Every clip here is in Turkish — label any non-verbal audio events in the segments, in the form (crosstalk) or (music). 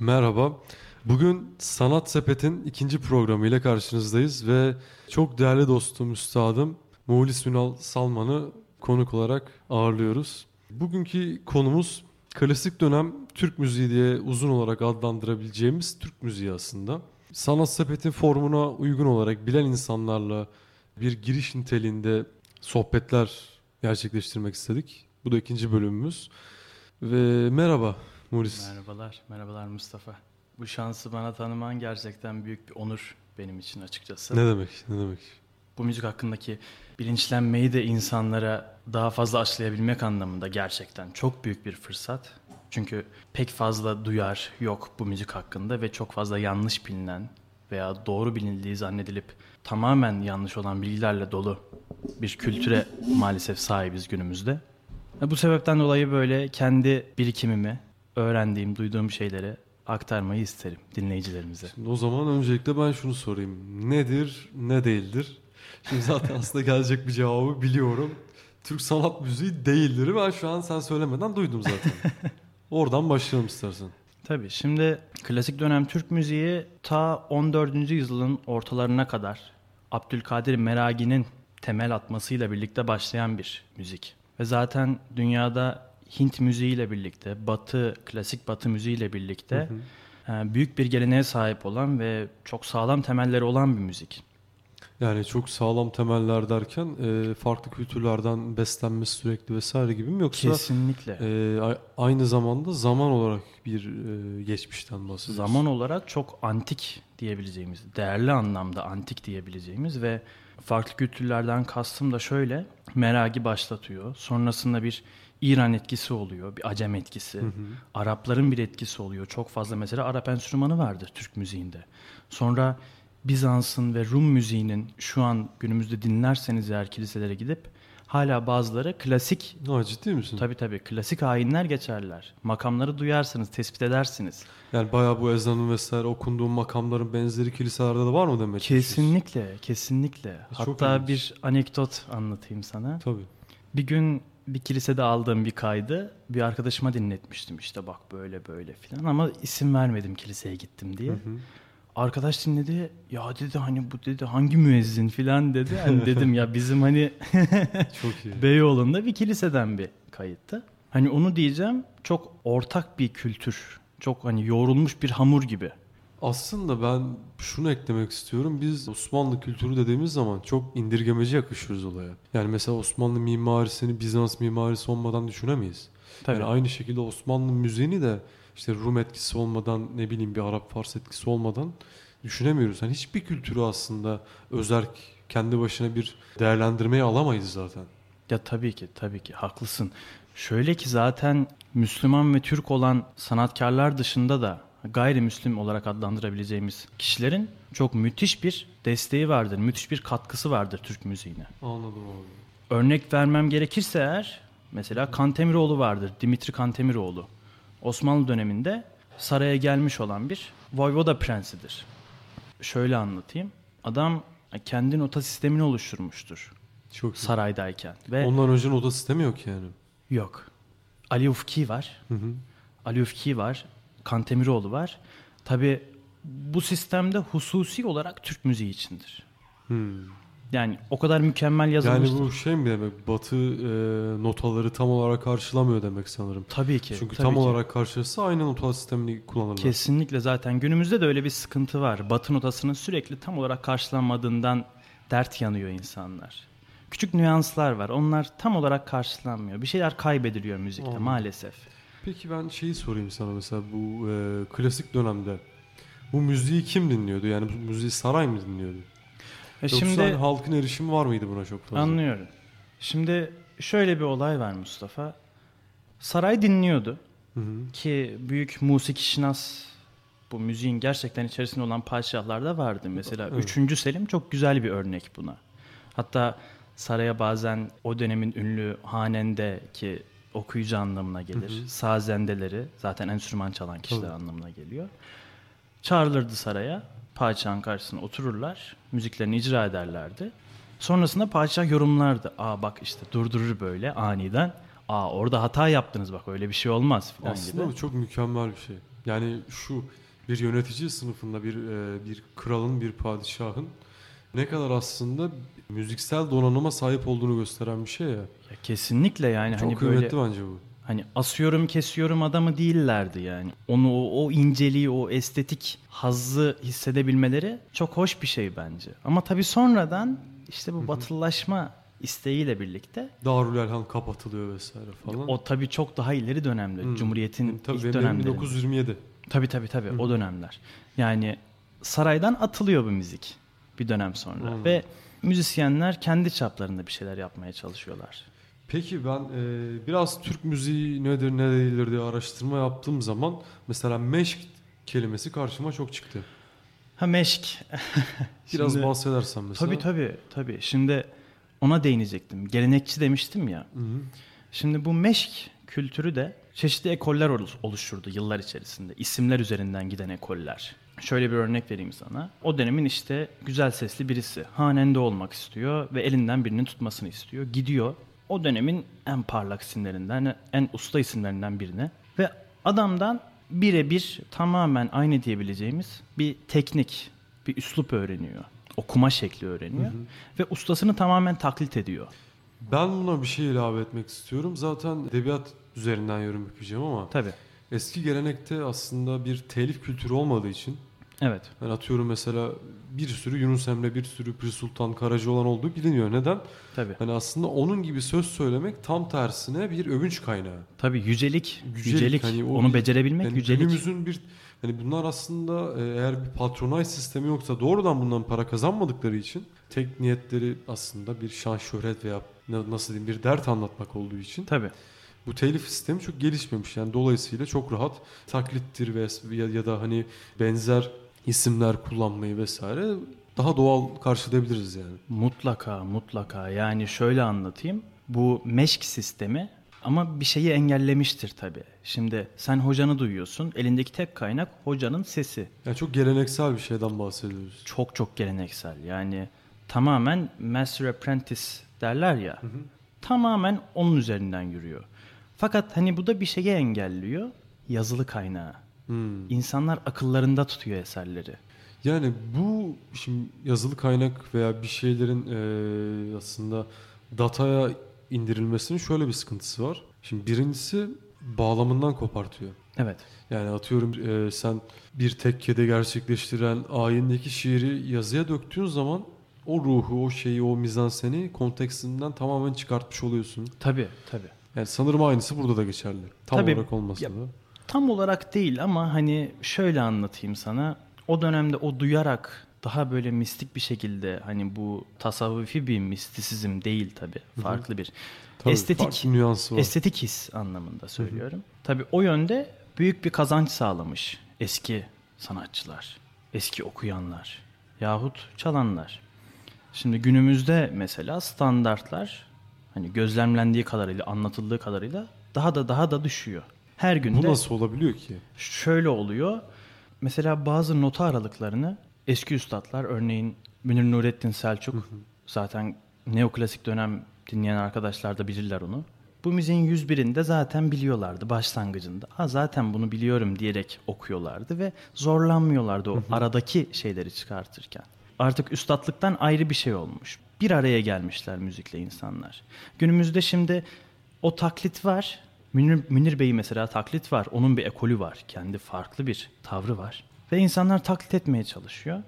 Merhaba. Bugün Sanat Sepet'in ikinci programıyla karşınızdayız ve çok değerli dostum, üstadım Muğlis Ünal Salman'ı konuk olarak ağırlıyoruz. Bugünkü konumuz klasik dönem Türk müziği diye uzun olarak adlandırabileceğimiz Türk müziği aslında. Sanat Sepet'in formuna uygun olarak bilen insanlarla bir giriş niteliğinde sohbetler gerçekleştirmek istedik. Bu da ikinci bölümümüz. Ve merhaba Muris. Merhabalar, merhabalar Mustafa. Bu şansı bana tanıman gerçekten büyük bir onur benim için açıkçası. Ne demek, ne demek? Bu müzik hakkındaki bilinçlenmeyi de insanlara daha fazla aşılayabilmek anlamında gerçekten çok büyük bir fırsat. Çünkü pek fazla duyar yok bu müzik hakkında ve çok fazla yanlış bilinen veya doğru bilindiği zannedilip tamamen yanlış olan bilgilerle dolu bir kültüre maalesef sahibiz günümüzde. Bu sebepten dolayı böyle kendi birikimimi, öğrendiğim, duyduğum şeyleri aktarmayı isterim dinleyicilerimize. Şimdi o zaman öncelikle ben şunu sorayım. Nedir, ne değildir? Şimdi zaten (laughs) aslında gelecek bir cevabı biliyorum. Türk sanat müziği değildir. Ben şu an sen söylemeden duydum zaten. (laughs) Oradan başlayalım istersen. Tabii şimdi klasik dönem Türk müziği ta 14. yüzyılın ortalarına kadar Abdülkadir Meragi'nin temel atmasıyla birlikte başlayan bir müzik. Ve zaten dünyada Hint müziğiyle birlikte, Batı, klasik Batı müziğiyle birlikte hı hı. büyük bir geleneğe sahip olan ve çok sağlam temelleri olan bir müzik. Yani çok sağlam temeller derken e, farklı kültürlerden beslenmesi sürekli vesaire gibi mi yoksa kesinlikle e, aynı zamanda zaman olarak bir e, geçmişten bahsediyoruz. Zaman olarak çok antik diyebileceğimiz, değerli anlamda antik diyebileceğimiz ve farklı kültürlerden kastım da şöyle meragi başlatıyor. Sonrasında bir İran etkisi oluyor, bir Acem etkisi. Hı hı. Arapların bir etkisi oluyor. Çok fazla mesela Arap enstrümanı vardır Türk müziğinde. Sonra Bizans'ın ve Rum müziğinin şu an günümüzde dinlerseniz eğer kiliselere gidip hala bazıları klasik. Ha, ciddi misin? Tabii tabii klasik ayinler geçerler. Makamları duyarsınız, tespit edersiniz. Yani bayağı bu ezanın vesaire okunduğu makamların benzeri kiliselerde de var mı demek? Kesinlikle, kesinlikle. Çok Hatta ilginç. bir anekdot anlatayım sana. Tabii. Bir gün bir kilisede aldığım bir kaydı bir arkadaşıma dinletmiştim işte bak böyle böyle filan ama isim vermedim kiliseye gittim diye. Hı hı. Arkadaş dinledi ya dedi hani bu dedi hangi müezzin filan dedi. Hani dedim ya bizim hani (laughs) çok iyi. Beyoğlu'nda bir kiliseden bir kayıttı. Hani onu diyeceğim çok ortak bir kültür. Çok hani yoğrulmuş bir hamur gibi. Aslında ben şunu eklemek istiyorum. Biz Osmanlı kültürü dediğimiz zaman çok indirgemeci yakışıyoruz olaya. Yani mesela Osmanlı mimarisini Bizans mimarisi olmadan düşünemeyiz. Tabii. Yani aynı şekilde Osmanlı müziğini de işte Rum etkisi olmadan ne bileyim bir Arap Fars etkisi olmadan düşünemiyoruz. Yani hiçbir kültürü aslında özerk kendi başına bir değerlendirmeye alamayız zaten. Ya tabii ki tabii ki haklısın. Şöyle ki zaten Müslüman ve Türk olan sanatkarlar dışında da gayrimüslim olarak adlandırabileceğimiz kişilerin çok müthiş bir desteği vardır. Müthiş bir katkısı vardır Türk müziğine. Anladım abi. Örnek vermem gerekirse eğer mesela Kantemiroğlu vardır. Dimitri Kantemiroğlu. Osmanlı döneminde saraya gelmiş olan bir Voyvoda prensidir. Şöyle anlatayım. Adam kendi nota sistemini oluşturmuştur. Çok saraydayken. Ve Ondan önce nota sistemi yok yani. Yok. Ali Ufki var. Hı hı. Ali Ufki var. Kantemiroğlu var. Tabi bu sistemde hususi olarak Türk müziği içindir. Hmm. Yani o kadar mükemmel yazılmıştır. Yani bu şey mi demek? Batı e, notaları tam olarak karşılamıyor demek sanırım. Tabii ki. Çünkü tabii tam ki. olarak karşılasa aynı nota sistemini kullanırlar. Kesinlikle zaten günümüzde de öyle bir sıkıntı var. Batı notasının sürekli tam olarak karşılanmadığından dert yanıyor insanlar. Küçük nüanslar var. Onlar tam olarak karşılanmıyor. Bir şeyler kaybediliyor müzikte Anladım. maalesef. Peki ben şeyi sorayım sana mesela bu e, klasik dönemde bu müziği kim dinliyordu? Yani bu müziği saray mı dinliyordu? E Yoksa şimdi hani halkın erişimi var mıydı buna çok fazla? Anlıyorum. Şimdi şöyle bir olay var Mustafa. Saray dinliyordu. Hı hı. Ki büyük musiki şinas bu müziğin gerçekten içerisinde olan padişahlar da vardı. Mesela evet. 3. Selim çok güzel bir örnek buna. Hatta saraya bazen o dönemin ünlü hanende ki okuyucu anlamına gelir. Hı hı. Sazendeleri zaten enstrüman çalan kişiler Tabii. anlamına geliyor. Çağrılırdı saraya. Padişahın karşısına otururlar. Müziklerini icra ederlerdi. Sonrasında padişah yorumlardı. Aa bak işte durdurur böyle aniden. Aa orada hata yaptınız bak öyle bir şey olmaz Aslında gibi. çok mükemmel bir şey. Yani şu bir yönetici sınıfında bir e, bir kralın, bir padişahın ne kadar aslında müziksel donanıma sahip olduğunu gösteren bir şey ya. Ya kesinlikle yani Çok hani kıymetli böyle bence bu. hani asıyorum kesiyorum adamı değillerdi yani. Onu o, o inceliği, o estetik hazzı hissedebilmeleri çok hoş bir şey bence. Ama tabii sonradan işte bu batılılaşma isteğiyle birlikte Darül Elhan kapatılıyor vesaire falan. o tabii çok daha ileri dönemde. Hmm. Cumhuriyet'in Tabii ilk benim dönemlerinde. 1927. Tabii tabii tabii o dönemler. Yani saraydan atılıyor bu müzik bir dönem sonra Hmm. ve müzisyenler kendi çaplarında bir şeyler yapmaya çalışıyorlar. Peki ben e, biraz Türk müziği nedir ne değildir diye araştırma yaptığım zaman mesela meşk kelimesi karşıma çok çıktı. Ha meşk. (laughs) Biraz Şimdi- bahsedersen mesela. Tabii tabii tabii. Şimdi ona değinecektim. Gelenekçi demiştim ya. Hı hı. Şimdi bu meşk kültürü de çeşitli ekoller oluş- oluşturdu yıllar içerisinde. İsimler üzerinden giden ekoller. Şöyle bir örnek vereyim sana. O dönemin işte güzel sesli birisi. Hanende olmak istiyor ve elinden birinin tutmasını istiyor. Gidiyor. O dönemin en parlak isimlerinden, en usta isimlerinden birine. Ve adamdan birebir tamamen aynı diyebileceğimiz bir teknik, bir üslup öğreniyor. Okuma şekli öğreniyor. Ve ustasını tamamen taklit ediyor. Ben buna bir şey ilave etmek istiyorum. Zaten edebiyat üzerinden yorum yapacağım ama Tabii. eski gelenekte aslında bir telif kültürü olmadığı için Evet. ben atıyorum mesela bir sürü Yunus Emre, bir sürü Pir Sultan Karacaoğlan olduğu biliniyor. Neden? Tabii. Hani aslında onun gibi söz söylemek tam tersine bir övünç kaynağı. Tabii yücelik, Yücelik, yücelik, hani o onu bir- becerebilmek Yani yücelik. günümüzün bir hani bunlar aslında e, eğer bir patronaj sistemi yoksa doğrudan bundan para kazanmadıkları için tek niyetleri aslında bir şan şöhret veya na- nasıl diyeyim bir dert anlatmak olduğu için Tabii. bu telif sistemi çok gelişmemiş. Yani dolayısıyla çok rahat taklittir ve ya, ya da hani benzer isimler kullanmayı vesaire daha doğal karşılayabiliriz yani. Mutlaka, mutlaka. Yani şöyle anlatayım. Bu meşk sistemi ama bir şeyi engellemiştir tabii. Şimdi sen hocanı duyuyorsun. Elindeki tek kaynak hocanın sesi. Yani çok geleneksel bir şeyden bahsediyoruz. Çok çok geleneksel. Yani tamamen master apprentice derler ya. Tamamen onun üzerinden yürüyor. Fakat hani bu da bir şeyi engelliyor. Yazılı kaynağı. Hmm. İnsanlar akıllarında tutuyor eserleri. Yani bu şimdi yazılı kaynak veya bir şeylerin eee, aslında dataya indirilmesinin şöyle bir sıkıntısı var. Şimdi birincisi bağlamından kopartıyor. Evet. Yani atıyorum eee, sen bir tekkede gerçekleştiren ayindeki şiiri yazıya döktüğün zaman o ruhu, o şeyi, o mizanseni kontekstinden tamamen çıkartmış oluyorsun. Tabii tabii. Yani sanırım aynısı burada da geçerli. Tam Tabii. olarak olmasa Ya- da. Tam olarak değil ama hani şöyle anlatayım sana. O dönemde o duyarak daha böyle mistik bir şekilde hani bu tasavvufi bir mistisizm değil tabii. Farklı bir Tabii, estetik nüansı var. estetik his anlamında söylüyorum. Tabii o yönde büyük bir kazanç sağlamış eski sanatçılar, eski okuyanlar yahut çalanlar. Şimdi günümüzde mesela standartlar hani gözlemlendiği kadarıyla, anlatıldığı kadarıyla daha da daha da düşüyor. Her Bu günde nasıl olabiliyor ki? şöyle oluyor. Mesela bazı nota aralıklarını eski üstadlar örneğin Münir Nurettin Selçuk zaten neoklasik dönem dinleyen arkadaşlar da bilirler onu. Bu müziğin 101'inde zaten biliyorlardı başlangıcında. Ha zaten bunu biliyorum diyerek okuyorlardı ve zorlanmıyorlardı o aradaki şeyleri çıkartırken. Artık üstatlıktan ayrı bir şey olmuş. Bir araya gelmişler müzikle insanlar. Günümüzde şimdi o taklit var. Münir, Münir Bey mesela taklit var. Onun bir ekolü var. Kendi farklı bir tavrı var. Ve insanlar taklit etmeye çalışıyor.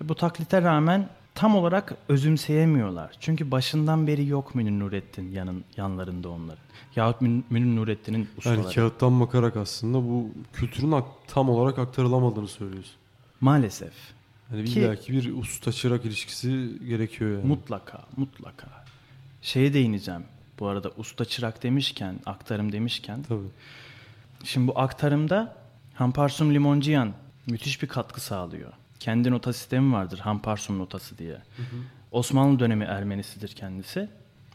E, Bu taklite rağmen tam olarak özümseyemiyorlar. Çünkü başından beri yok Münir Nurettin yanın, yanlarında onların. Yahut Mün- Münir Nurettin'in ustaları. Yani kağıttan bakarak aslında bu kültürün tam olarak aktarılamadığını söylüyorsun. Maalesef. Yani Ki- illaki bir usta çırak ilişkisi gerekiyor yani. Mutlaka, mutlaka. Şeye değineceğim. Bu arada usta çırak demişken, aktarım demişken. Tabii. Şimdi bu aktarımda Hamparsum Limonciyan müthiş bir katkı sağlıyor. Kendi nota sistemi vardır Hamparsum notası diye. Osmanlı dönemi Ermenisidir kendisi.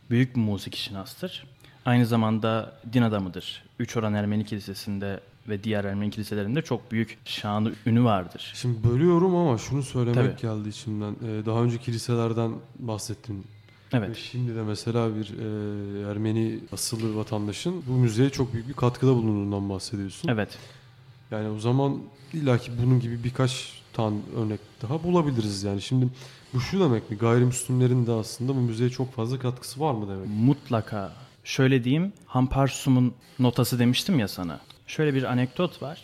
Büyük bir müzik şinastır. Aynı zamanda din adamıdır. Üç Oran Ermeni Kilisesi'nde ve diğer Ermeni kiliselerinde çok büyük şanı ünü vardır. Şimdi bölüyorum ama şunu söylemek Tabii. geldi içimden. Ee, daha önce kiliselerden bahsettin. Ve Evet. şimdi de mesela bir e, Ermeni asıllı vatandaşın bu müziğe çok büyük bir katkıda bulunduğundan bahsediyorsun. Evet. Yani o zaman illaki bunun gibi birkaç tane örnek daha bulabiliriz yani. Şimdi bu şu demek mi? Gayrimüslimlerin de aslında bu müziğe çok fazla katkısı var mı demek? Mutlaka. Şöyle diyeyim, Hamparsum'un notası demiştim ya sana. Şöyle bir anekdot var.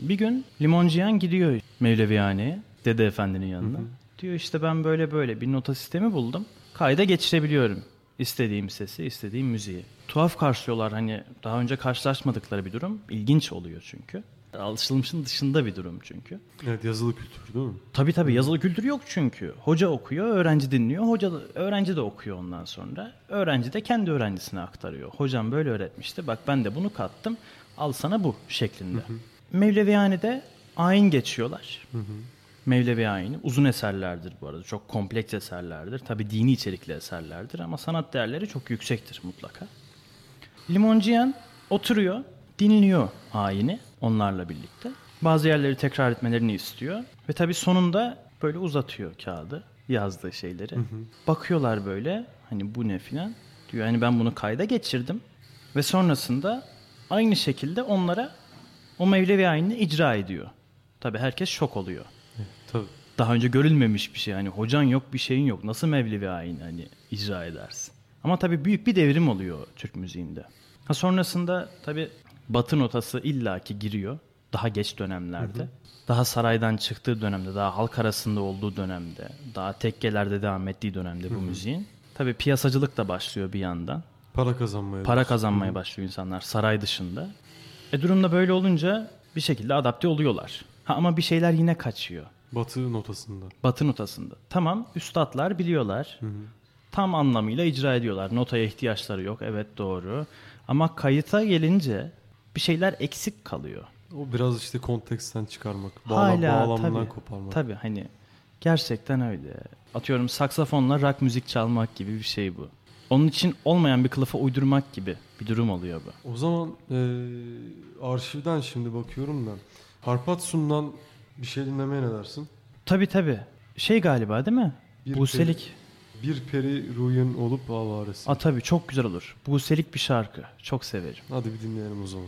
Bir gün limonciyan gidiyor Mevlevihane'ye, Dede Efendi'nin yanına. Diyor işte ben böyle böyle bir nota sistemi buldum. Kayda geçirebiliyorum. İstediğim sesi, istediğim müziği. Tuhaf karşılıyorlar hani daha önce karşılaşmadıkları bir durum. İlginç oluyor çünkü. Alışılmışın dışında bir durum çünkü. Evet yazılı kültür değil mi? Tabii tabii yazılı kültür yok çünkü. Hoca okuyor, öğrenci dinliyor. Hoca öğrenci de okuyor ondan sonra. Öğrenci de kendi öğrencisine aktarıyor. Hocam böyle öğretmişti. Bak ben de bunu kattım. Al sana bu şeklinde. Mevlevihane'de ayin geçiyorlar. Mevlevi ayini uzun eserlerdir bu arada. Çok kompleks eserlerdir. Tabii dini içerikli eserlerdir ama sanat değerleri çok yüksektir mutlaka. Limonciyan oturuyor, dinliyor ayini onlarla birlikte. Bazı yerleri tekrar etmelerini istiyor. Ve tabii sonunda böyle uzatıyor kağıdı yazdığı şeyleri. Bakıyorlar böyle hani bu ne filan. Diyor hani ben bunu kayda geçirdim. Ve sonrasında aynı şekilde onlara o Mevlevi ayinini icra ediyor. Tabii herkes şok oluyor. Tabii. Daha önce görülmemiş bir şey. Hani hocan yok bir şeyin yok. Nasıl Mevlevi ayini hani icra edersin? Ama tabii büyük bir devrim oluyor Türk müziğinde. Ha sonrasında tabii Batı notası illaki giriyor. Daha geç dönemlerde. Daha saraydan çıktığı dönemde, daha halk arasında olduğu dönemde, daha tekkelerde devam ettiği dönemde bu müziğin. Tabii piyasacılık da başlıyor bir yandan. Para kazanmaya. Para başlıyor. kazanmaya başlıyor insanlar saray dışında. E durumda böyle olunca bir şekilde adapte oluyorlar. Ha ama bir şeyler yine kaçıyor. Batı notasında. Batı notasında. Tamam üstadlar biliyorlar. Tam anlamıyla icra ediyorlar. Notaya ihtiyaçları yok. Evet doğru. Ama kayıta gelince bir şeyler eksik kalıyor. O biraz işte konteksten çıkarmak. Bağla, Hala bağlamından tabii, koparmak. tabii hani gerçekten öyle. Atıyorum saksafonla rock müzik çalmak gibi bir şey bu. Onun için olmayan bir kılıfa uydurmak gibi bir durum oluyor bu. O zaman eee, arşivden şimdi bakıyorum da. Harpatsun'dan bir şey dinlemeye ne dersin? Tabii tabii. Şey galiba değil mi? Bir Buselik. Bir peri ruyun olup avaresi. Aa tabii çok güzel olur. Buselik bir şarkı. Çok severim. Hadi bir dinleyelim o zaman.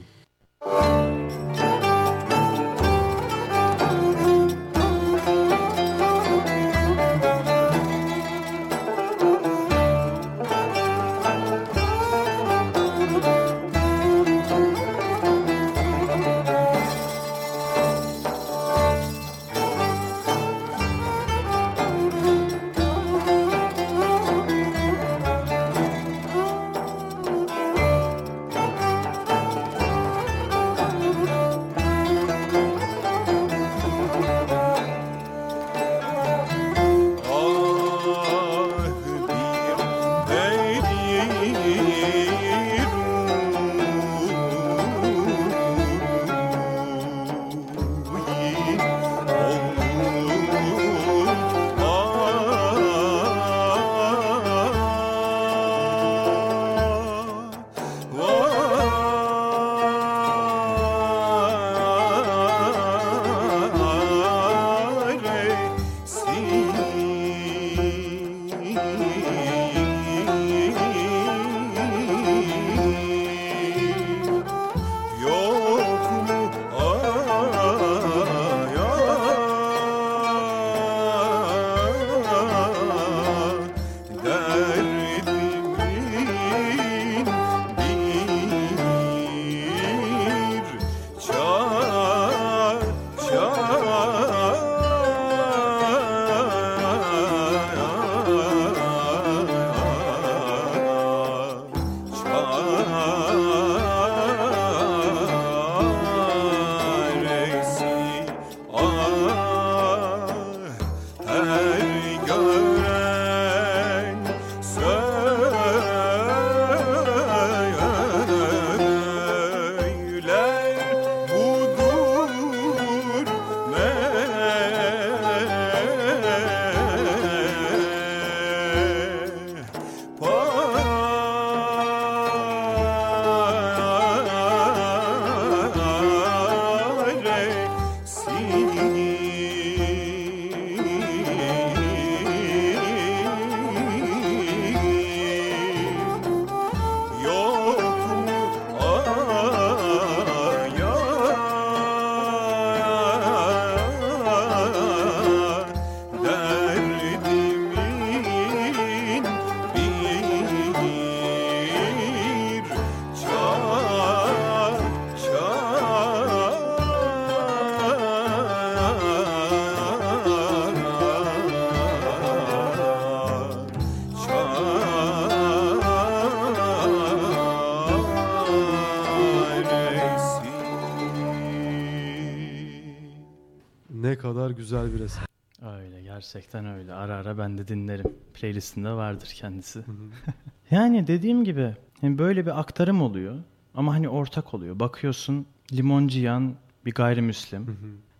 Güzel bir eser. Öyle gerçekten öyle. Ara ara ben de dinlerim. Playlistinde vardır kendisi. (laughs) yani dediğim gibi yani böyle bir aktarım oluyor ama hani ortak oluyor. Bakıyorsun Limoncuyan bir gayrimüslim.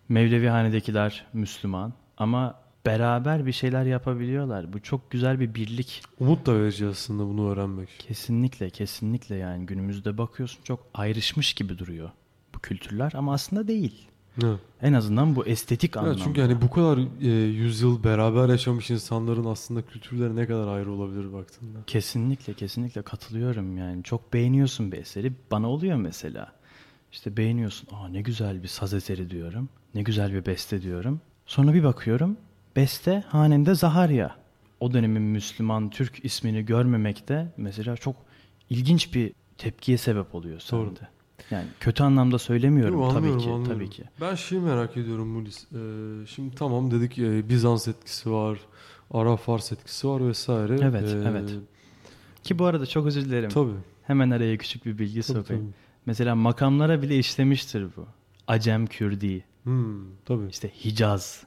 Mevlevihanedekiler Müslüman ama beraber bir şeyler yapabiliyorlar. Bu çok güzel bir birlik. Umut da verici aslında bunu öğrenmek. Kesinlikle kesinlikle yani günümüzde bakıyorsun çok ayrışmış gibi duruyor bu kültürler ama aslında değil. Evet. En azından bu estetik anlamda. çünkü hani bu kadar e, yüzyıl beraber yaşamış insanların aslında kültürleri ne kadar ayrı olabilir baktığında. Kesinlikle kesinlikle katılıyorum yani. Çok beğeniyorsun bir eseri. Bana oluyor mesela. İşte beğeniyorsun. Aa ne güzel bir saz eseri diyorum. Ne güzel bir beste diyorum. Sonra bir bakıyorum. Beste hanende Zaharya. O dönemin Müslüman Türk ismini görmemek de mesela çok ilginç bir tepkiye sebep oluyor Doğru. Yani kötü anlamda söylemiyorum Yok, tabii ki. anlıyorum. Tabii ki. Ben şeyi merak ediyorum Mulis. Ee, şimdi tamam dedik e, Bizans etkisi var, Arap Fars etkisi var vesaire. Evet, Ee, evet. Ki bu arada çok özür dilerim. Tabii. Hemen araya küçük bir bilgi sokayım. Mesela makamlara bile işlemiştir bu. Acem Kürdi, Hmm, tabii. işte Hicaz,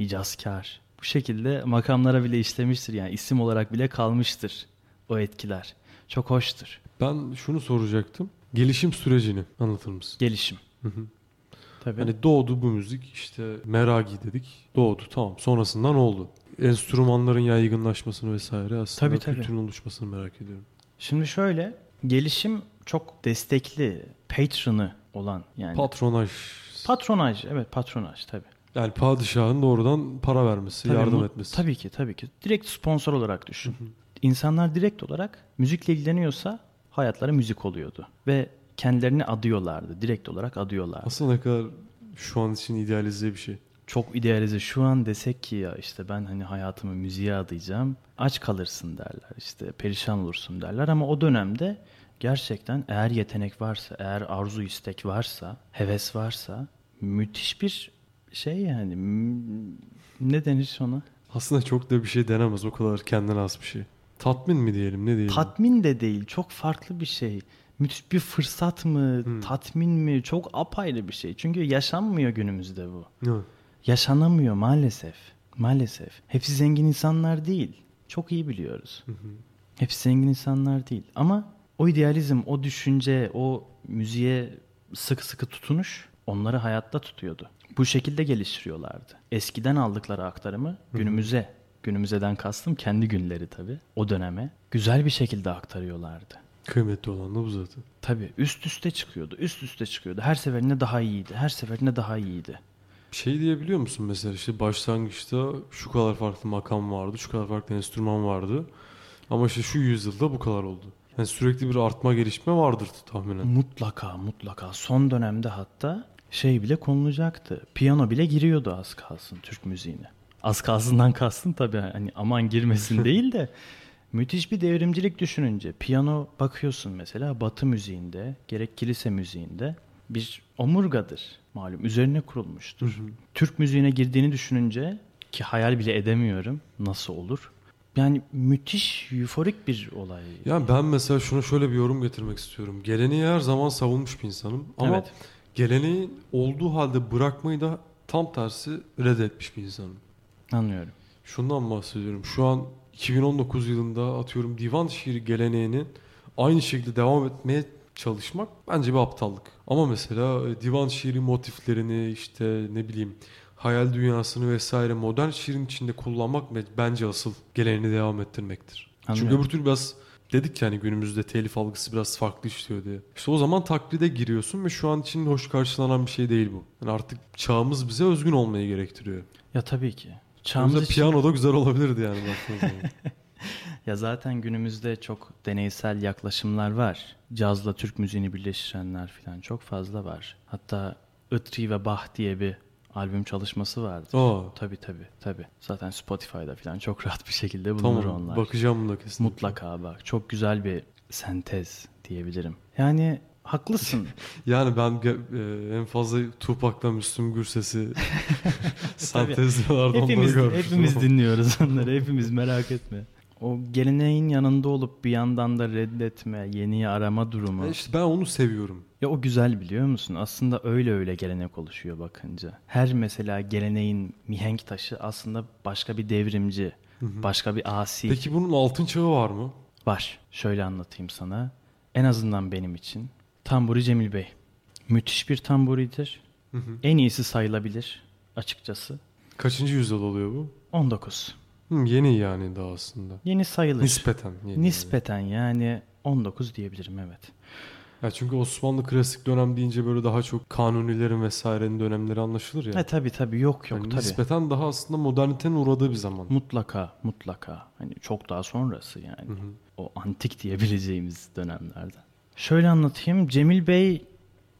Hicazkar. Bu şekilde makamlara bile işlemiştir. Yani isim olarak bile kalmıştır o etkiler. Çok hoştur. Ben şunu soracaktım. Gelişim sürecini anlatır mısın? Gelişim. Hı hı. Tabii. Hani doğdu bu müzik işte Meragi dedik. Doğdu tamam. Sonrasında ne oldu? Enstrümanların yaygınlaşmasını vesaire aslında Tabii, tabii. kültürün oluşmasını merak ediyorum. Şimdi şöyle, gelişim çok destekli, patron'ı olan yani. Patronaj. patronaj, evet patronaj tabii. yani padişahın doğrudan para vermesi, Tabii, yardım etmesi. Tabii ki, tabii ki. Direkt sponsor olarak düşün. İnsanlar direkt olarak müzikle ilgileniyorsa hayatları müzik oluyordu. Ve kendilerini adıyorlardı. Direkt olarak adıyorlardı. Aslında ne kadar şu an için idealize bir şey. Çok idealize şu an desek ki ya işte ben hani hayatımı müziğe adayacağım. Aç kalırsın derler işte perişan olursun derler ama o dönemde gerçekten eğer yetenek varsa, eğer arzu istek varsa, heves varsa müthiş bir şey yani ne denir ona? Aslında çok da bir şey denemez. O kadar kendine has bir şey. Tatmin mi diyelim ne diyelim? Tatmin de değil çok farklı bir şey. Müthiş bir fırsat mı, Hmm. tatmin mi çok apayrı bir şey. Çünkü yaşanmıyor günümüzde bu. Evet. Yaşanamıyor maalesef. Maalesef. Hepsi zengin insanlar değil. Çok iyi biliyoruz. Hepsi zengin insanlar değil. Ama o idealizm, o düşünce, o müziğe sıkı sıkı tutunuş onları hayatta tutuyordu. Bu şekilde geliştiriyorlardı. Eskiden aldıkları aktarımı günümüze, günümüzeden kastım kendi günleri tabii, o döneme güzel bir şekilde aktarıyorlardı. Kıymetli olan da bu zaten. Tabii üst üste çıkıyordu, üst üste çıkıyordu. Her seferinde daha iyiydi, her seferinde daha iyiydi. Şey diyebiliyor musun mesela işte başlangıçta şu kadar farklı makam vardı, şu kadar farklı enstrüman vardı. Ama işte şu yüzyılda bu kadar oldu. Yani sürekli bir artma gelişme vardır tahminen. Mutlaka mutlaka son dönemde hatta şey bile konulacaktı. Piyano bile giriyordu az kalsın Türk müziğine. Az kalsından kastım tabii hani aman girmesin (laughs) değil de müthiş bir devrimcilik düşününce piyano bakıyorsun mesela Batı müziğinde gerek kilise müziğinde bir omurgadır malum üzerine kurulmuştur. Türk müziğine girdiğini düşününce ki hayal bile edemiyorum nasıl olur. Yani müthiş euforik bir olay. Yani ben mesela şuna şöyle bir yorum getirmek istiyorum. Geleneği her zaman savunmuş bir insanım. Ama Evet. geleneği olduğu halde bırakmayı da tam tersi reddetmiş bir insanım. Anlıyorum. Şundan bahsediyorum. Şu an 2019 yılında atıyorum divan şiiri geleneğinin aynı şekilde devam etmeye çalışmak bence bir aptallık. Ama mesela e, divan şiiri motiflerini işte ne bileyim hayal dünyasını vesaire modern şiirin içinde kullanmak be- bence asıl geleneğini devam ettirmektir. Çünkü Anlıyorum. öbür türlü biraz dedik yani günümüzde telif algısı biraz farklı işliyor diye. İşte o zaman taklide giriyorsun ve şu an için hoş karşılanan bir şey değil bu. Yani artık çağımız bize özgün olmayı gerektiriyor. Ya tabii ki. Çağımız için- piyano da güzel olabilirdi yani. (laughs) Ya zaten günümüzde çok deneysel yaklaşımlar var. Cazla Türk müziğini birleştirenler falan çok fazla var. Hatta Itri ve Bah diye bir albüm çalışması vardı. Aa, Tabii tabii tabii. Zaten Spotify'da falan çok rahat bir şekilde bulunur tamam onlar. bakacağım buna kesinlikle. Mutlaka bak. Çok güzel bir sentez diyebilirim. Yani haklısın. (laughs) Yani ben e, en fazla Tupac'la Müslüm Gürses'i (laughs) sentezliyorlardı onları hepimiz görmüştüm. hepimiz (laughs) dinliyoruz onları. Hepimiz merak etme. o geleneğin yanında olup bir yandan da reddetme, yeniyi arama durumu. E işte ben onu seviyorum. Ya o güzel biliyor musun? Aslında öyle öyle gelenek oluşuyor bakınca. Her mesela geleneğin mihenk taşı aslında başka bir devrimci, başka bir asi Peki bunun altın çağı var mı? var. Şöyle anlatayım sana. En azından benim için. Tamburi Cemil Bey. Müthiş bir tamburidir. En iyisi sayılabilir açıkçası. Kaçıncı yüzyıl oluyor bu? 19. Hı, yeni yani daha aslında. Yeni sayılır. Nispeten yeni. Nispeten yani 19 diyebilirim evet. Ya çünkü Osmanlı klasik dönem deyince böyle daha çok kanunilerin vesairenin dönemleri anlaşılır ya. Ha tabi tabi yok yok Yani tabi. nispeten daha aslında modernitenin uğradığı bir zaman. Mutlaka mutlaka. Hani çok daha sonrası yani. O antik diyebileceğimiz dönemlerden. Şöyle anlatayım. Cemil Bey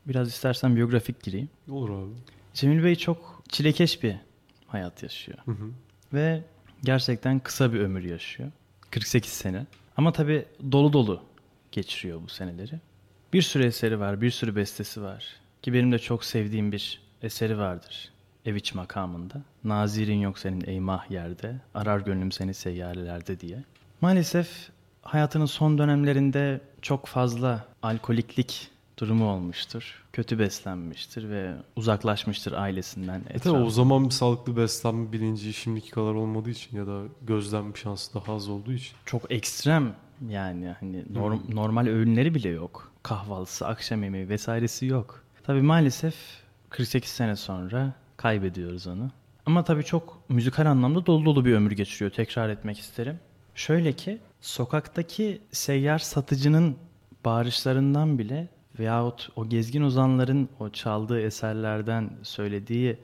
biraz istersen biyografik gireyim. Olur abi. Cemil Bey çok çilekeş bir hayat yaşıyor. Hı hı. Ve gerçekten kısa bir ömür yaşıyor. 48 sene. Ama tabii dolu dolu geçiriyor bu seneleri. Bir sürü eseri var, bir sürü bestesi var. Ki benim de çok sevdiğim bir eseri vardır. Ev iç makamında. Nazirin yok senin eymah yerde, arar gönlüm seni seyyarelerde diye. Maalesef hayatının son dönemlerinde çok fazla alkoliklik durumu olmuştur. Kötü beslenmiştir ve uzaklaşmıştır ailesinden. E tabii o zaman bir sağlıklı beslenme bilinci şimdiki kadar olmadığı için ya da gözlem şansı daha az olduğu için. çok ekstrem yani hani norm- normal öğünleri bile yok. Kahvaltısı, akşam yemeği vesairesi yok. Tabii maalesef 48 sene sonra kaybediyoruz onu. Ama tabii çok müzikal anlamda dolu dolu bir ömür geçiriyor. Tekrar etmek isterim. Şöyle ki sokaktaki seyyar satıcının bağırışlarından bile veyahut o gezgin ozanların o çaldığı eserlerden söylediği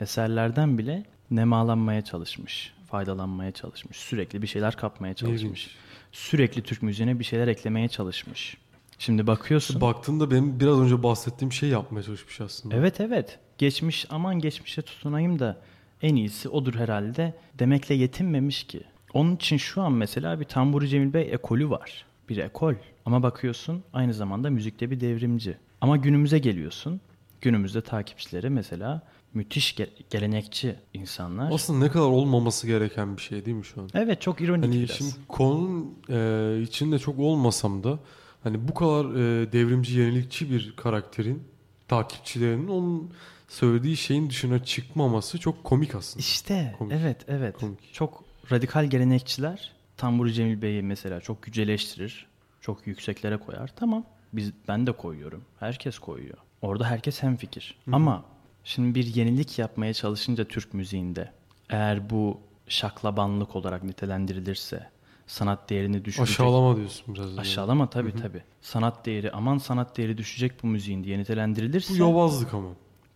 eserlerden bile nemalanmaya çalışmış, faydalanmaya çalışmış, sürekli bir şeyler kapmaya çalışmış. İlginç. Sürekli Türk müziğine bir şeyler eklemeye çalışmış. Şimdi bakıyorsun. Baktığında benim biraz önce bahsettiğim şey yapmaya çalışmış aslında. Evet evet. Geçmiş aman geçmişe tutunayım da en iyisi odur herhalde demekle yetinmemiş ki. Onun için şu an mesela bir Tamburi Cemil Bey ekolü var. Bir ekol. Ama bakıyorsun aynı zamanda müzikte bir devrimci. Ama günümüze geliyorsun. Günümüzde takipçileri mesela müthiş ge- gelenekçi insanlar. Aslında ne kadar olmaması gereken bir şey değil mi şu an? Evet çok ironik Hani biraz. şimdi konunun e, içinde çok olmasam da hani bu kadar e, devrimci yenilikçi bir karakterin takipçilerinin onun söylediği şeyin dışına çıkmaması çok komik aslında. İşte Komik. evet evet. Komik. Çok radikal gelenekçiler Tamburi Cemil Bey'i mesela çok yüceleştirir. Çok yükseklere koyar. Tamam. Biz ben de koyuyorum. Herkes koyuyor. Orada herkes hemfikir. Ama şimdi bir yenilik yapmaya çalışınca Türk müziğinde eğer bu şaklabanlık olarak nitelendirilirse sanat değerini düşürecek. Aşağılama diyorsun biraz. Aşağılama tabii tabii. Sanat değeri aman sanat değeri düşecek bu müziğin diye nitelendirilirse Bu yobazlık ama.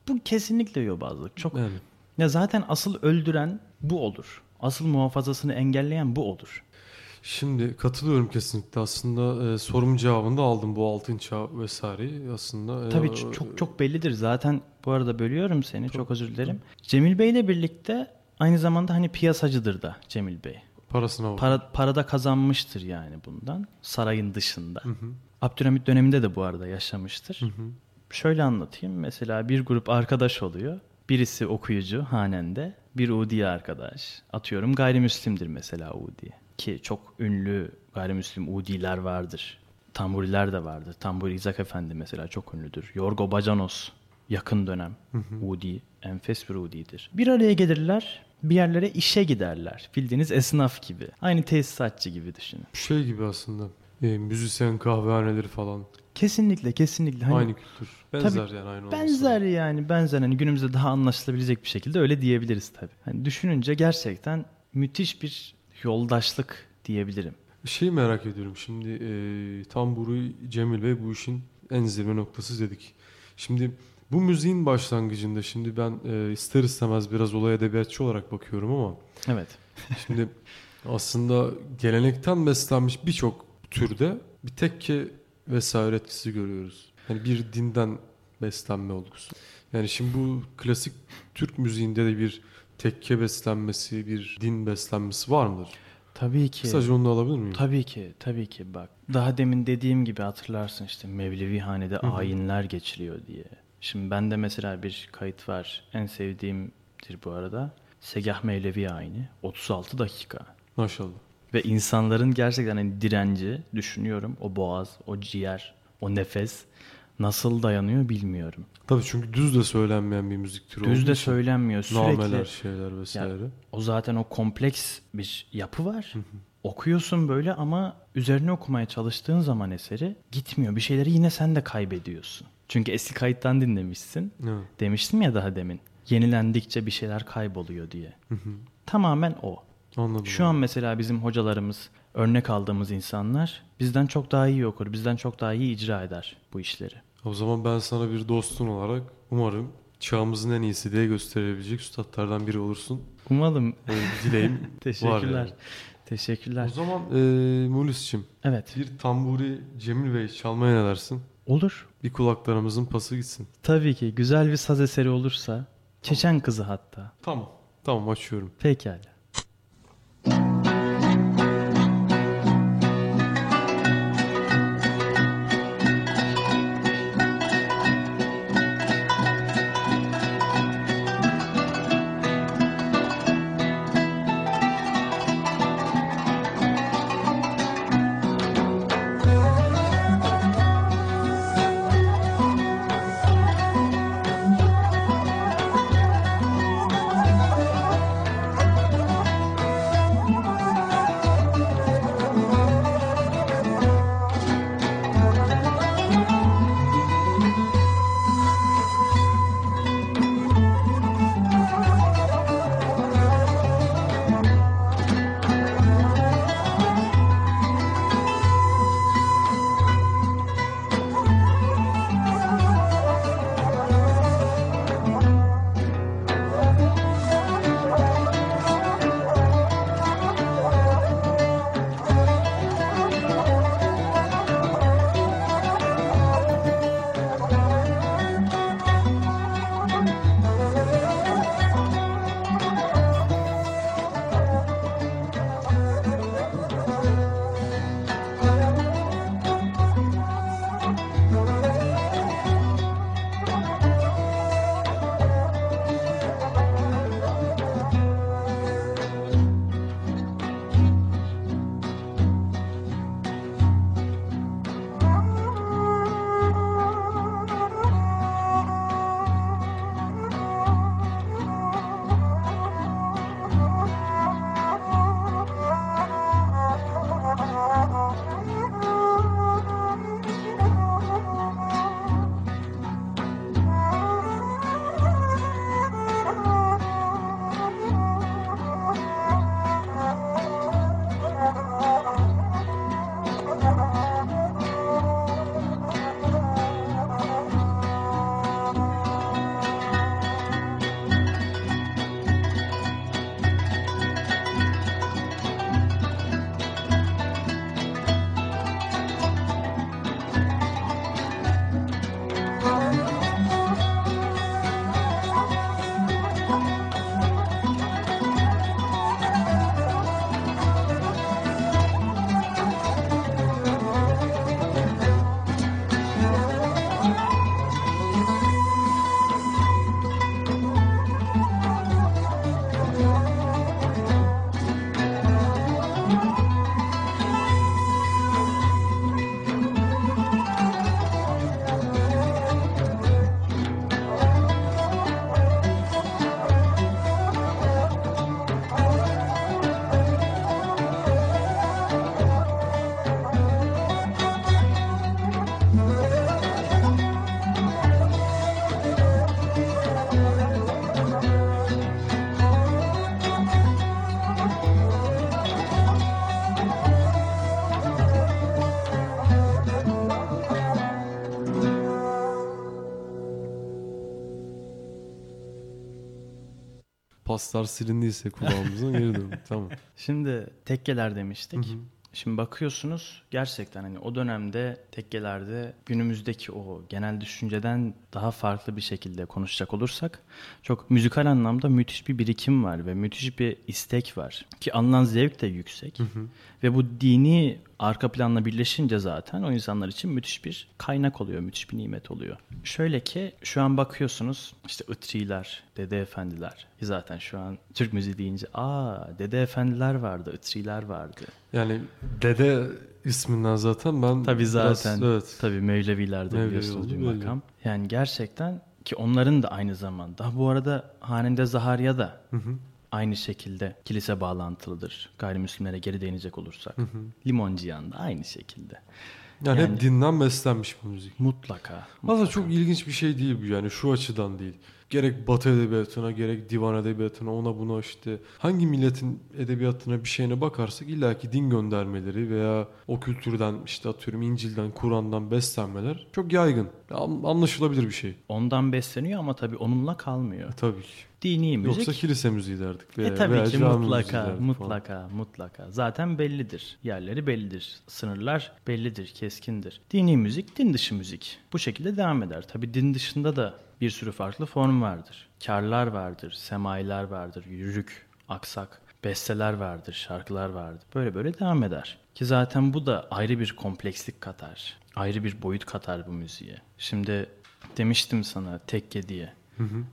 bu kesinlikle yobazlık. Çok Yani. ya zaten asıl öldüren bu olur. Asıl muhafazasını engelleyen bu olur. Şimdi katılıyorum kesinlikle aslında e, sorum cevabını da aldım bu altın çağ vesaire aslında. e, Tabii çok çok bellidir. Zaten bu arada bölüyorum seni. Çok özür dilerim. Cemil Bey ile birlikte aynı zamanda hani piyasacıdır da Cemil Bey. parasına bak. Para para da kazanmıştır yani bundan sarayın dışında. Abdülhamit döneminde de bu arada yaşamıştır. Şöyle anlatayım. Mesela bir grup arkadaş oluyor. Birisi okuyucu hanende, bir Udi arkadaş. Atıyorum gayrimüslimdir mesela Udi. Ki çok ünlü gayrimüslim Udi'ler vardır. Tamburiler de vardır. Tamburi İzak Efendi mesela çok ünlüdür. Yorgo Bacanos yakın dönem Udi, enfes bir Udi'dir. Bir araya gelirler, bir yerlere işe giderler. Bildiğiniz esnaf gibi. Aynı tesisatçı gibi düşünün. Şey gibi aslında. E, müzisyen kahvehaneleri falan. Kesinlikle kesinlikle. Hani aynı kültür. Benzer yani aynı olması. Benzer yani benzer hani günümüzde daha anlaşılabilecek bir şekilde öyle diyebiliriz tabii. Hani düşününce gerçekten müthiş bir yoldaşlık diyebilirim. Şey merak ediyorum şimdi e, Tamburu Cemil Bey bu işin en zirve noktası dedik. Şimdi bu müziğin başlangıcında şimdi ben e, ister istemez biraz olay edebiyatçı olarak bakıyorum ama Evet. (laughs) şimdi aslında gelenekten beslenmiş birçok türde bir tekke vesaire etkisi görüyoruz. Yani bir dinden beslenme olgusu. Yani şimdi bu klasik Türk müziğinde de bir tekke beslenmesi, bir din beslenmesi var mıdır? Tabii ki. Kısaca onu da alabilir miyim? Tabii ki, tabii ki bak. Daha demin dediğim gibi hatırlarsın işte Mevlevi hanede ayinler geçiliyor diye. Şimdi bende mesela bir kayıt var. En sevdiğimdir bu arada. Segah Mevlevi ayini. 36 dakika. Maşallah. Ve insanların gerçekten hani direnci düşünüyorum. O boğaz, o ciğer, o nefes nasıl dayanıyor bilmiyorum. Tabii çünkü düz de söylenmeyen bir müzik türü Düz de için söylenmiyor sürekli. Nameler, şeyler vesaire. O zaten o kompleks bir yapı var. Okuyorsun böyle ama üzerine okumaya çalıştığın zaman eseri gitmiyor. Bir şeyleri yine sen de kaybediyorsun. Çünkü eski kayıttan dinlemişsin. Evet. Demiştim ya daha demin. Yenilendikçe bir şeyler kayboluyor diye. Tamamen o. Anladım. Şu an mesela bizim hocalarımız, örnek aldığımız insanlar bizden çok daha iyi okur, bizden çok daha iyi icra eder bu işleri. O zaman ben sana bir dostun olarak umarım çağımızın en iyisi diye gösterebilecek üstadlardan biri olursun. Umalım. Bir dileğim (laughs) var Teşekkürler. yani. Teşekkürler. O zaman e, Mulis'cim Evet. bir tamburi Cemil Bey çalmaya ne dersin? Olur. Bir kulaklarımızın pası gitsin. Tabii ki güzel bir saz eseri olursa. Çeçen kızı hatta. Tamam. Tamam açıyorum. Pekala. Paslar silindiyse kulağımızdan geri dön. (laughs) Tamam. Şimdi tekkeler demiştik. Hı hı. Şimdi bakıyorsunuz gerçekten hani o dönemde tekkelerde günümüzdeki o genel düşünceden daha farklı bir şekilde konuşacak olursak çok müzikal anlamda müthiş bir birikim var ve müthiş bir istek var ki alınan zevk de yüksek ve bu dini arka planla birleşince zaten o insanlar için müthiş bir kaynak oluyor, müthiş bir nimet oluyor. Şöyle ki şu an bakıyorsunuz işte Itriler, Dede Efendiler Zaten şu an Türk müziği deyince aa Dede Efendiler vardı, Itriler vardı. Yani Dede isminden zaten ben Tabii biraz- zaten. evet. Tabii Mevlevilerde Mevlevi biliyorsunuz bir makam. Yani gerçekten ki onların da aynı zamanda. Bu arada Hanende Zaharya da Hı hı. Aynı şekilde kilise bağlantılıdır. Gayrimüslimlere geri değinecek olursak. Limon Cihan da aynı şekilde. Yani, Yani- hep dinden beslenmiş bu müzik. Mutlaka. Aslında çok ilginç bir şey değil bu yani şu açıdan değil. Gerek Batı edebiyatına gerek divan edebiyatına ona buna işte hangi milletin edebiyatına bir şeyine bakarsak illaki din göndermeleri veya o kültürden işte atıyorum İncil'den Kur'an'dan beslenmeler çok yaygın. An- Anlaşılabilir bir şey. Ondan besleniyor ama tabii onunla kalmıyor. E, tabii ki. Dini müzik. Yoksa kilise müziği derdik. Veya, E tabii veya ki mutlaka, derdik falan. mutlaka, mutlaka. Zaten bellidir. Yerleri bellidir. Sınırlar bellidir, keskindir. Dini müzik, din dışı müzik. Bu şekilde devam eder. Tabii din dışında da bir sürü farklı form vardır. Karlar vardır, semailer vardır, yürük, aksak, besteler vardır, şarkılar vardır. Böyle böyle devam eder. Ki zaten bu da ayrı bir komplekslik katar. Ayrı bir boyut katar bu müziğe. Şimdi demiştim sana tekke diye.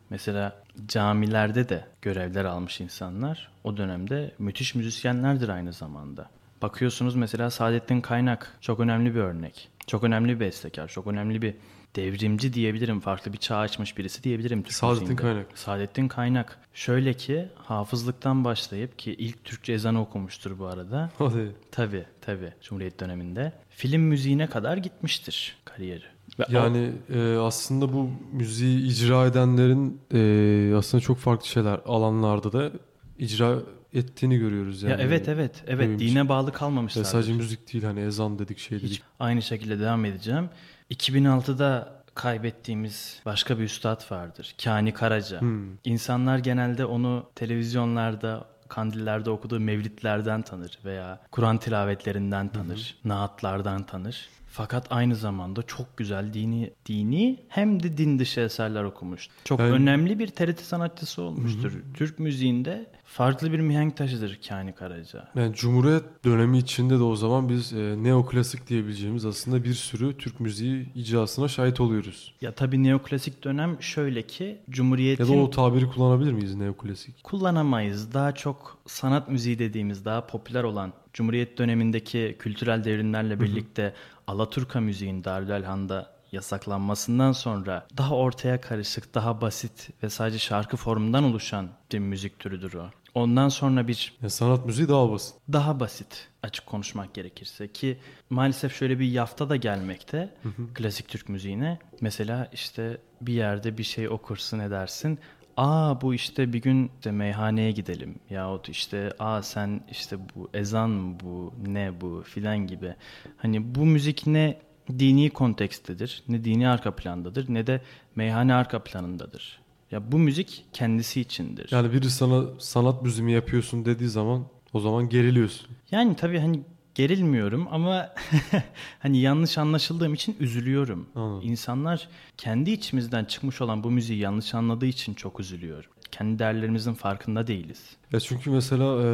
Mesela camilerde de görevler almış insanlar o dönemde müthiş müzisyenlerdir aynı zamanda. Bakıyorsunuz mesela Saadettin Kaynak çok önemli bir örnek. Çok önemli bir bestekar, çok önemli bir devrimci diyebilirim. Farklı bir çağ açmış birisi diyebilirim. Türk Saadettin müziğinde. Kaynak. Saadettin Kaynak. Şöyle ki hafızlıktan başlayıp ki ilk Türkçe ezanı okumuştur bu arada. Hadi. Tabi tabi Cumhuriyet döneminde. Film müziğine kadar gitmiştir kariyeri. Yani e, aslında bu müziği icra edenlerin e, aslında çok farklı şeyler alanlarda da icra ettiğini görüyoruz yani. ya evet evet evet Benim dine bağlı kalmamışlar. E, sadece müzik değil hani ezan dedik şey dedik. Hiç aynı şekilde devam edeceğim. 2006'da kaybettiğimiz başka bir üstad vardır. Kani Karaca. Hmm. İnsanlar genelde onu televizyonlarda, kandillerde okuduğu mevlitlerden tanır veya Kur'an tilavetlerinden tanır, naatlardan tanır. Fakat aynı zamanda çok güzel dini dini hem de din dışı eserler okumuş. Çok Yani- önemli bir TRT sanatçısı olmuştur. Türk müziğinde farklı bir mihenk taşıdır Kani Karaca. Yani Cumhuriyet dönemi içinde de o zaman biz e, neoklasik diyebileceğimiz aslında bir sürü Türk müziği icrasına şahit oluyoruz. Ya tabii neoklasik dönem şöyle ki Ya Cumhuriyet'in da o tabiri kullanabilir miyiz neoklasik? kullanamayız. Daha çok sanat müziği dediğimiz daha popüler olan Cumhuriyet dönemindeki kültürel devrimlerle birlikte Alaturka müziğin Darülelhan'da yasaklanmasından sonra daha ortaya karışık, daha basit ve sadece şarkı formundan oluşan bir müzik türüdür o. Ondan sonra bir Yani sanat müziği daha basit. daha basit açık konuşmak gerekirse ki maalesef şöyle bir yafta da gelmekte klasik Türk müziğine. Mesela işte bir yerde bir şey okursun edersin. Aa bu işte bir gün işte meyhaneye gidelim yahut işte aa sen işte bu ezan mı bu ne bu filan gibi. Hani bu müzik ne dini kontekstedir ne dini arka plandadır ne de meyhane arka planındadır. Ya bu müzik kendisi içindir. Yani biri sana sanat müziği yapıyorsun dediği zaman o zaman geriliyorsun. Yani tabii hani gerilmiyorum ama (laughs) hani yanlış anlaşıldığım için üzülüyorum. Anladım. İnsanlar kendi içimizden çıkmış olan bu müziği yanlış anladığı için çok üzülüyorum. Kendi değerlerimizin farkında değiliz. Ya çünkü mesela e,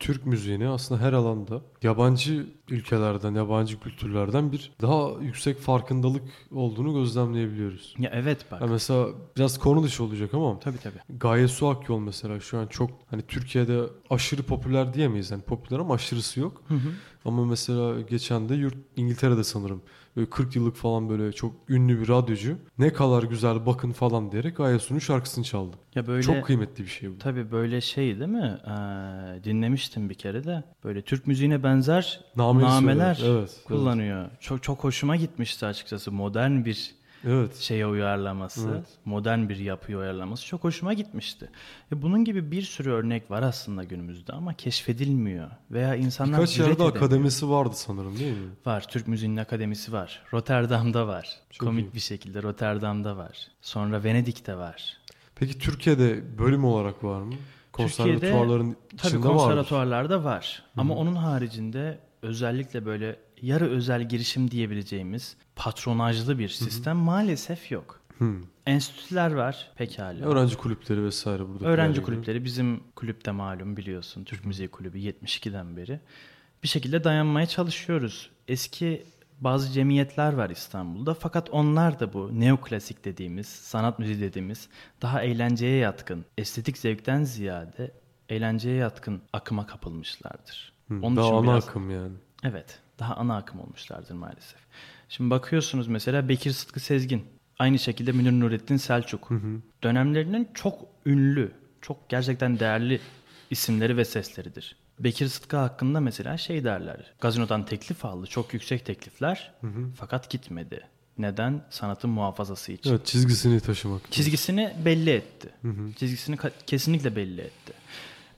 Türk müziğini aslında her alanda yabancı ülkelerden, yabancı kültürlerden bir daha yüksek farkındalık olduğunu gözlemleyebiliyoruz. Ya evet bak. Ya mesela biraz konu dışı olacak ama Tabii tabii. Gaye Su Akyol mesela şu an çok hani Türkiye'de aşırı popüler diyemeyiz. Yani popüler ama aşırısı yok. Ama mesela geçen de yurt İngiltere'de sanırım böyle 40 yıllık falan böyle çok ünlü bir radyocu ne kadar güzel bakın falan diyerek Gaye Su'nun şarkısını çaldı. Ya böyle Çok kıymetli bir şey bu. tabii böyle şey değil mi? Ee, dinlemiştim bir kere de. Böyle Türk müziğine benzer Nameli nameler söyler, evet, kullanıyor. Çok çok hoşuma gitmişti açıkçası. Modern bir Evet. şeye uyarlaması, Evet. modern bir yapıya uyarlaması çok hoşuma gitmişti. Ve bunun gibi bir sürü örnek var aslında günümüzde ama keşfedilmiyor veya insanlar Birkaç yerde edemiyor. akademisi vardı sanırım değil mi? var. Türk Müziği'nin akademisi var. Rotterdam'da var. Çok Komik iyi. bir şekilde Rotterdam'da var. Sonra Venedik'te var. Peki Türkiye'de bölüm olarak var mı? Konservatuvarların Tabii içinde var mı? konservatuvarlarda var. Ama onun haricinde özellikle böyle yarı özel girişim diyebileceğimiz patronajlı bir sistem maalesef yok. Hı. Enstitüler var pekala. Öğrenci kulüpleri vesaire burada. Öğrenci kulüpleri bizim kulüpte malum biliyorsun Türk Müziği Kulübü 72'den beri bir şekilde dayanmaya çalışıyoruz. Eski bazı cemiyetler var İstanbul'da. Fakat onlar da bu neoklasik dediğimiz, sanat müziği dediğimiz daha eğlenceye yatkın, estetik zevkten ziyade eğlenceye yatkın akıma kapılmışlardır. Hı, Onun daha için ana biraz- akım yani. Evet, daha ana akım olmuşlardır maalesef. Şimdi bakıyorsunuz mesela Bekir Sıtkı Sezgin, aynı şekilde Münir Nurettin Selçuk. Dönemlerinin çok ünlü, çok gerçekten değerli isimleri ve sesleridir. Bekir Sıtkı hakkında mesela şey derler. Gazinodan teklif aldı, çok yüksek teklifler fakat gitmedi. Neden? Sanatın muhafazası için. Evet çizgisini taşımak. Çizgisini belli etti. Çizgisini ka- kesinlikle belli etti.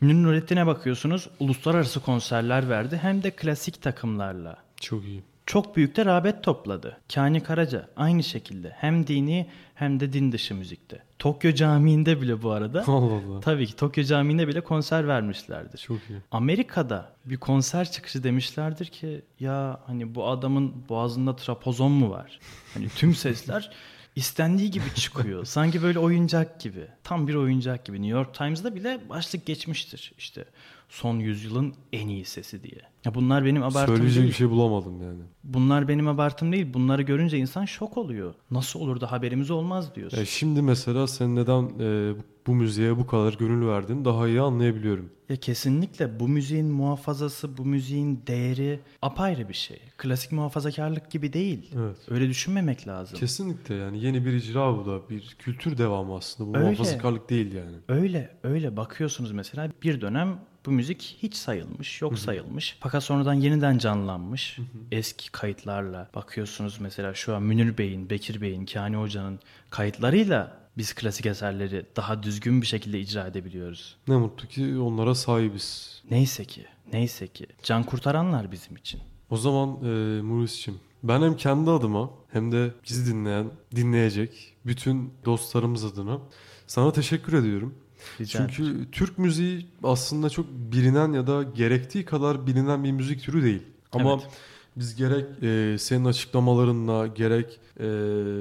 Münir Nurettin'e bakıyorsunuz uluslararası konserler verdi hem de klasik takımlarla. Çok iyi. Çok büyük de rağbet topladı. Kani Karaca aynı şekilde hem dini hem de din dışı müzikte. Tokyo Camii'nde bile bu arada (laughs) Allah Allah. tabii ki Tokyo Camii'nde bile konser vermişlerdir. Çok iyi. Amerika'da bir konser çıkışı demişlerdir ki ya hani bu adamın boğazında trapozon mu var? Hani tüm sesler (laughs) istendiği gibi çıkıyor. (laughs) Sanki böyle oyuncak gibi. Tam bir oyuncak gibi. New York Times'da bile başlık geçmiştir. İşte son yüzyılın en iyi sesi diye. Ya bunlar benim abartım Söyleyecek değil. bir şey bulamadım yani. Bunlar benim abartım değil. Bunları görünce insan şok oluyor. Nasıl olur da haberimiz olmaz diyorsun. Ya şimdi mesela sen neden e, bu müziğe bu kadar gönül verdin daha iyi anlayabiliyorum. Ya kesinlikle bu müziğin muhafazası, bu müziğin değeri apayrı bir şey. Klasik muhafazakarlık gibi değil. Evet. Öyle düşünmemek lazım. Kesinlikle yani yeni bir icra bu da bir kültür devamı aslında bu Öyle. muhafazakarlık değil yani. Öyle öyle bakıyorsunuz mesela bir dönem bu müzik hiç sayılmış, yok sayılmış. Fakat sonradan yeniden canlanmış. Eski kayıtlarla bakıyorsunuz mesela şu an Münir Bey'in, Bekir Bey'in, Kani Hoca'nın kayıtlarıyla biz klasik eserleri daha düzgün bir şekilde icra edebiliyoruz. Ne mutlu ki onlara sahibiz. Neyse ki, neyse ki. Can kurtaranlar bizim için. O zaman e, Muris'cim ben hem kendi adıma hem de bizi dinleyen, dinleyecek bütün dostlarımız adına sana teşekkür ediyorum. Rica Çünkü ederim. Türk müziği aslında çok bilinen ya da gerektiği kadar bilinen bir müzik türü değil. Ama Evet. Biz gerek e, senin açıklamalarınla gerek e,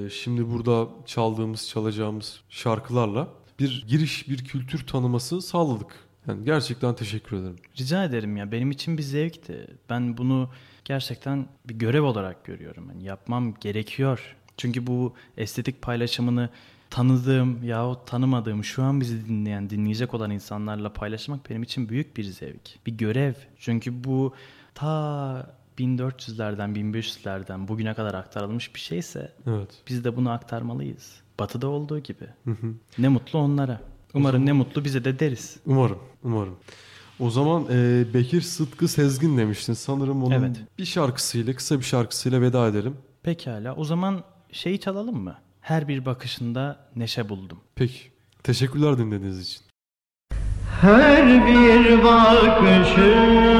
şimdi burada çaldığımız çalacağımız şarkılarla bir giriş bir kültür tanıması sağladık. Yani gerçekten teşekkür ederim. Rica ederim ya benim için bir zevkti. Ben bunu gerçekten bir görev olarak görüyorum. Yani yapmam gerekiyor. Çünkü bu estetik paylaşımını tanıdığım yahut tanımadığım şu an bizi dinleyen, dinleyecek olan insanlarla paylaşmak benim için büyük bir zevk. Bir görev. Çünkü bu ta 1400'lerden 1500'lerden bugüne kadar aktarılmış bir şeyse Evet. biz de bunu aktarmalıyız. Batı'da olduğu gibi. Hı hı. Ne mutlu onlara. Umarım ne mutlu bize de deriz. Umarım, umarım. O zaman e, Bekir Sıtkı Sezgin demiştin. Sanırım onun Evet. bir şarkısıyla, kısa bir şarkısıyla veda edelim. Pekala. O zaman şeyi çalalım mı? Her bir bakışında neşe buldum. Peki. Teşekkürler dinlediğiniz için. Her bir bakışında